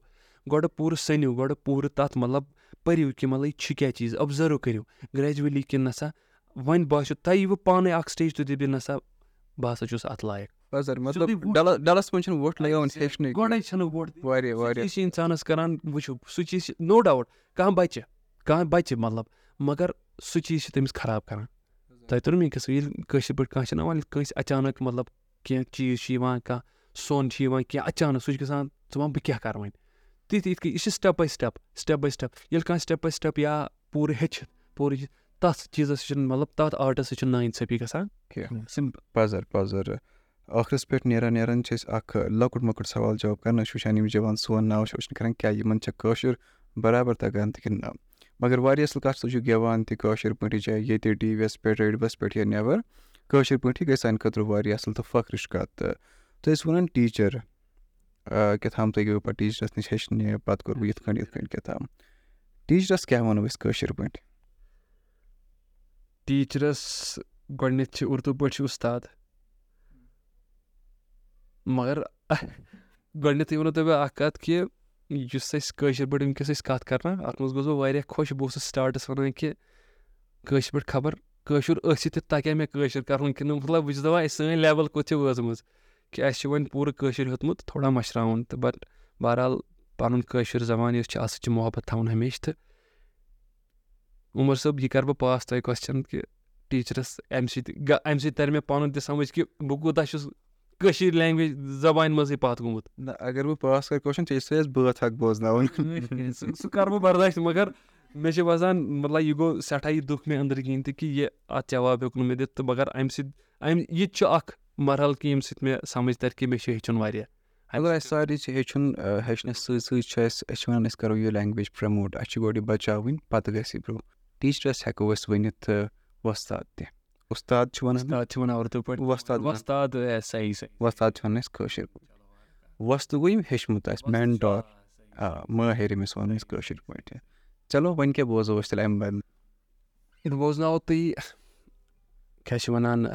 گۄڈٕ پوٗرٕ سٔنِو گۄڈٕ پوٗرٕ تَتھ مطلب پٔرِو کہِ مطلب یہِ چھُ کیٛاہ چیٖز اوٚبزٔرٕو کٔرِو گرٛیجولی کِنہٕ نہ سا وۄنۍ باسیو تۄہہِ ییٖوٕ پانَے اَکھ سٹیج تُہۍ دٔپِو نہ سا بہٕ ہسا چھُس اَتھ لایق۔ مطلب ڈَلَس منٛز چھِنہٕ وۄٹھ لگاوان ہیٚچھنٕے۔ گۄڈَے چھَنہٕ وۄٹھ واریاہ واریاہ۔ چھِ اِنسانَس کَران وٕچھِو سُہ چیٖز چھِ نو ڈاوُٹ کانٛہہ بَچہِ کانٛہہ بَچہِ مطلب مگر سُہ چیٖز چھِ تٔمِس خراب کَران۔ تۄہہِ توٚر مےٚ قٕصہٕ ییٚلہِ کٲشِر پٲٹھۍ کانٛہہ چھِنہ وَنان کٲنٛسہِ اچانک مطلب کینٛہہ چیٖز چھِ یِوان کانٛہہ سۄن چھِ یِوان کینٛہہ اچانک سُہ چھِ گژھان ژٕ وَن بہٕ کیٛاہ کَرٕ وۄنۍ؟ تِتھۍ یِتھ کٔنۍ، یہِ چھِ step by step step by step ییٚلہِ کانٛہہ سِٹٮ۪پ بَے سِٹٮ۪پ یا پوٗرٕ ہیٚچھِ پوٗرٕ یہِ تَتھ چیٖزَس چھِنہٕ مطلب تَتھ آرٹَس سۭتۍ چھُنہٕ نااِنصٲفی گژھان کینٛہہ. پَزر پَزر ٲخرَس پٮ۪ٹھ نیران نیران چھِ أسۍ اَکھ لۄکُٹ مۄکُٹ سوال جواب کَران أسۍ وٕچھان، یِم جوان سون ناو چھِ وٕچھنہٕ کَران، کیٛاہ یِمَن چھےٚ کٲشُر برابر تَگان تہِ کِنہٕ نہ. مگر واریاہ اَصٕل کَتھ تُہۍ چھُو گٮ۪وان تہِ کٲشِر پٲٹھی چاہے ییٚتہِ ٹی وی یَس پٮ۪ٹھ ریڈیوَس پٮ۪ٹھ یا نٮ۪بَر، کٲشِر پٲٹھی گژھِ سانہِ خٲطرٕ واریاہ اَصٕل تہٕ فخرٕچ کَتھ تہٕ تُہۍ ٲسِو وَنان ٹیٖچَر. کیٛاہ تھام تُہۍ گٔیوٕ پَتہٕ ٹیٖچرَس نِش ہیٚچھنہِ، پَتہٕ کوٚروٕ یِتھ کٔنۍ یِتھ کٔنۍ کیٛاہ تھام ٹیٖچرَس کیٛاہ وَنو أسۍ کٲشِر پٲٹھۍ؟ ٹیٖچرَس گۄڈٕنٮ۪تھ چھِ اُردو پٲٹھۍ چھِ اُستاد۔ مگر <laughs> گۄڈٕنٮ۪تھٕے ووٚنو تۄہہِ بہٕ اَکھ کَتھ کہِ یُس اَسہِ کٲشِر پٲٹھۍ وٕنکٮ۪س أسۍ کَتھ کَران اَتھ منٛز گوٚژھ بہٕ واریاہ خۄش، بہٕ اوسُس سٹاٹَس وَنان کہِ کٲشِر پٲٹھۍ خبر، کٲشُر ٲسِتھ تہِ تَگیٛاہ مےٚ کٲشُر کَرُن کِنہٕ مطلب بہٕ چھُس دَپان سٲنۍ لیوَل کوٚت چھِ وٲژمٕژ۔ کہِ اَسہِ چھُ وۄنۍ پوٗرٕ کٲشُر ہیوٚتمُت تھوڑا مٔشراوُن تہٕ بَٹ بہرحال پَنُن کٲشُر زبان یۄس چھِ اَتھ سۭتۍ چھِ محبت تھاوُن ہمیشہِ تہٕ عمر صٲب یہِ کَرٕ بہٕ پاس تۄہہِ کوسچَن کہِ ٹیٖچرَس اَمہِ سۭتۍ اَمہِ سۭتۍ تَرِ مےٚ پَنُن تہِ سَمٕجھ کہِ بہٕ کوٗتاہ چھُس کٔشیٖر لینٛگویج زبانہِ منٛزٕے پَتھ گوٚمُت۔ نہ اگر بہٕ پاس کَرٕ کوسچن ژےٚ چھِ اَسہِ بٲتھ اکھ بوزناوُن۔ <laughs> سُہ کَرٕ بہٕ برداش مگر مےٚ چھِ باسان مطلب یہِ گوٚو سٮ۪ٹھاہ یہِ دُکھ مےٚ أنٛدرٕ کِنۍ تہِ کہِ یہِ اَتھ جواب ہیوٚک نہٕ مےٚ دِتھ تہٕ مگر اَمہِ سۭتۍ اَمہِ یہِ تہِ چھُ اَکھ مرحل کہِ ییٚمہِ سۭتۍ مےٚ سَمٕجھ تَرِ کہِ مےٚ چھُ ہیٚچھُن واریاہ۔ اگر اَسہِ سارے چھِ ہیٚچھُن ہیٚچھنَس سۭتۍ سۭتۍ چھُ اَسہِ أسۍ چھِ وَنان أسۍ کَرو یہِ لینٛگویج پرٛموٹ اَسہِ چھِ گۄڈٕ یہِ بَچاوٕنۍ پَتہٕ گژھِ یہِ برٛونٛہہ ٹیٖچرَس ہٮ۪کو أسۍ ؤنِتھ وۄستاد تہِ۔ اُستاد چھِ وَنان؟ اُستاد چھِ وَنان اُردو پٲٹھۍ۔ وۄستاد وۄستاد صحیح صحیح۔ وۄستاد چھِ وَنان أسۍ کٲشِر وۄستہٕ گوٚو یِم ہیٚچھمُت آسہِ مٮ۪نٹار آ مٲہِر أمِس وَنو أسۍ کٲشِر پٲٹھۍ۔ چلو وۄنۍ کیٛاہ بوزو أسۍ تیٚلہِ اَمہِ بدلہٕ؟ بوزناوو تُہۍ کیٛاہ چھِ وَنان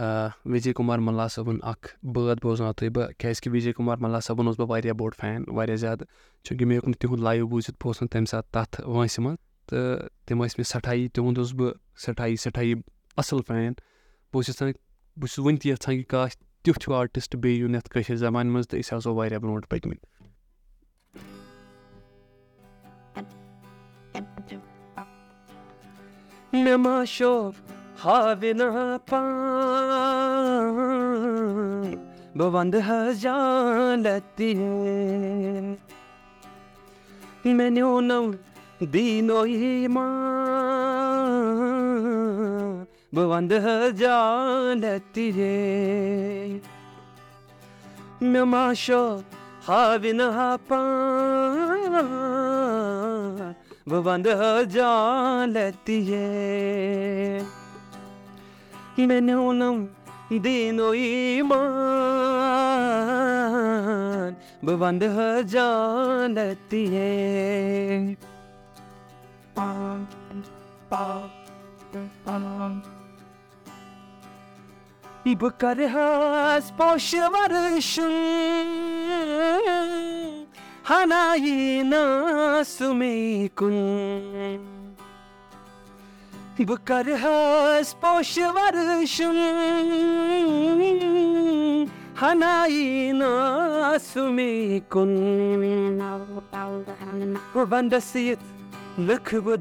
وِجے کُمار مَلا صٲبُن اَکھ بٲتھ بوزناوو تُہۍ بہٕ کیٛازِکہِ وِجے کُمار مَلا صٲبُن اوسُس بہٕ واریاہ بوٚڑ فین واریاہ زیادٕ چوٗنٛکہِ مےٚ ہیوٚک نہٕ تِہُنٛد لایِو بوٗزِتھ بہٕ اوسُس نہٕ تَمہِ ساتہٕ تَتھ وٲنٛسہِ منٛز تہٕ تِم ٲسۍ مےٚ سٮ۪ٹھاہی تِہُنٛد اوسُس بہٕ سٮ۪ٹھاہی سٮ۪ٹھاہی اَصٕل فین بہٕ اوسُس یَژھان بہٕ چھُس وٕنہِ تہِ یَژھان کہِ کاش تیُتھ ہیوٗ آرٹِسٹ بیٚیہِ یُن یَتھ کٲشِر زبانہِ منٛز تہٕ أسۍ آسو واریاہ برونٛٹھ پٔکۍمٕتۍ مےٚ ما شوق ہاوِنا پان بہٕ وَندٕ حظ جانتی مےٚ نیوٗنم دیٖنو ایٖمان بہٕ وَندٕ حظ جانتی مےٚ ما شوق ہاوِنا پان وہ بند ہو لیتی ہے میں نے نم دین و ایمان بند ہو جان لیتی ہے بہٕ کَرٕ حظ پوشہِ ورشُن ہنا یی نا سُمے کُن بہٕ کَرٕ حظ پوشہِ ورشُن ہنا یی نا سُمے کُن وَنٛدَس یِتھ لٕکھٕ بہٕ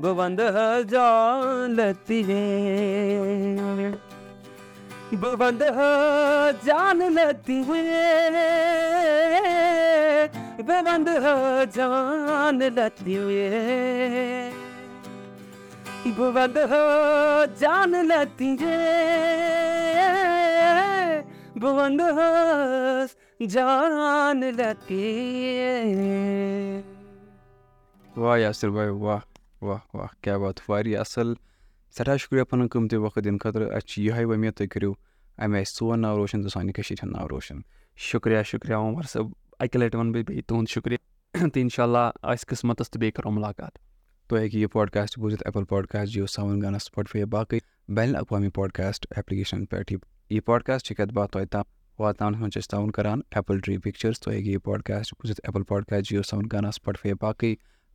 دامن بہٕ وَنٛدٕ حظ جانتی ہے۔ مےٚ ما شو ہاوِ ما پرٛان بہٕ وَنٛدٕ ہے۔ بہٕ وَنٛدٕ حظ ہے۔ ہے ہے واہ یاسر بھاے واہ۔ واہ واہ کیٛاہ بات واریاہ اَصٕل سٮ۪ٹھاہ شُکریہ پَنُن قۭمتی وقت دِنہٕ خٲطرٕ اَسہِ چھِ یِہوٚے وۄمید تُہۍ کٔرِو اَمہِ آیہِ سون ناو روشَن تہٕ سانہِ کٔشیٖرِ ہُنٛد ناو روشَن۔ شُکریہ شُکریہ عمر صٲب اَکہِ لَٹہِ وَنہٕ بہٕ بیٚیہِ تُہُنٛد شُکریہ۔ تہٕ اِنشاء اللہ آسہِ قٕسمَتَس تہٕ بیٚیہِ کَرو مُلاقات۔ تُہۍ ہیٚکِو یہِ پاڈکاسٹ بوٗزِتھ ایپٕل پاڈکاسٹ جِیو ساوُن گانا سٕپاٹفاے یا باقٕے بین الاقوامی پاڈکاسٹ ایپلِکیشَن پٮ۪ٹھ یہِ یہِ پاڈکاسٹ چھِ کَتھ باتھ تۄہہِ تام واتناونَس منٛز چھِ أسۍ تعاوُن کَران ایپٕل ٹرٛی پِکچٲرٕس تُہۍ ہیٚکِو یہِ پاڈکاسٹ بوٗزِتھ ایپٕل پاڈکاسٹ جِیو ساوُن گانا سٕپاٹفاے یا باقٕے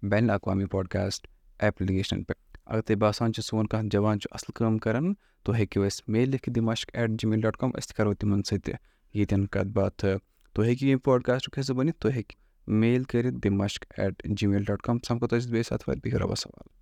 بین الاقوامی پاڈکاسٹ ایپلِکیشَن پٮ۪ٹھ۔ اگر تۄہہِ باسان چھُ سون کانٛہہ جوان چھُ اَصٕل کٲم کَران تُہۍ ہیٚکِو اَسہِ میل لیکھِتھ دِماشک ایٹ جی میل ڈاٹ کام أسۍ تہِ کَرو تِمَن سۭتۍ تہِ ییٚتٮ۪ن کَتھ باتھ۔ تُہۍ ہیٚکِو ییٚمہِ پاڈکاسٹُک حِصہٕ بٔنِتھ، تُہۍ ہیٚکِو میل کٔرِتھ دِماشک ایٹ جی میل ڈاٹ کام سَمکھو تۄہہِ سۭتۍ بیٚیہِ ساتہٕ وارٕ بِہِو رۄبَس حوالہٕ۔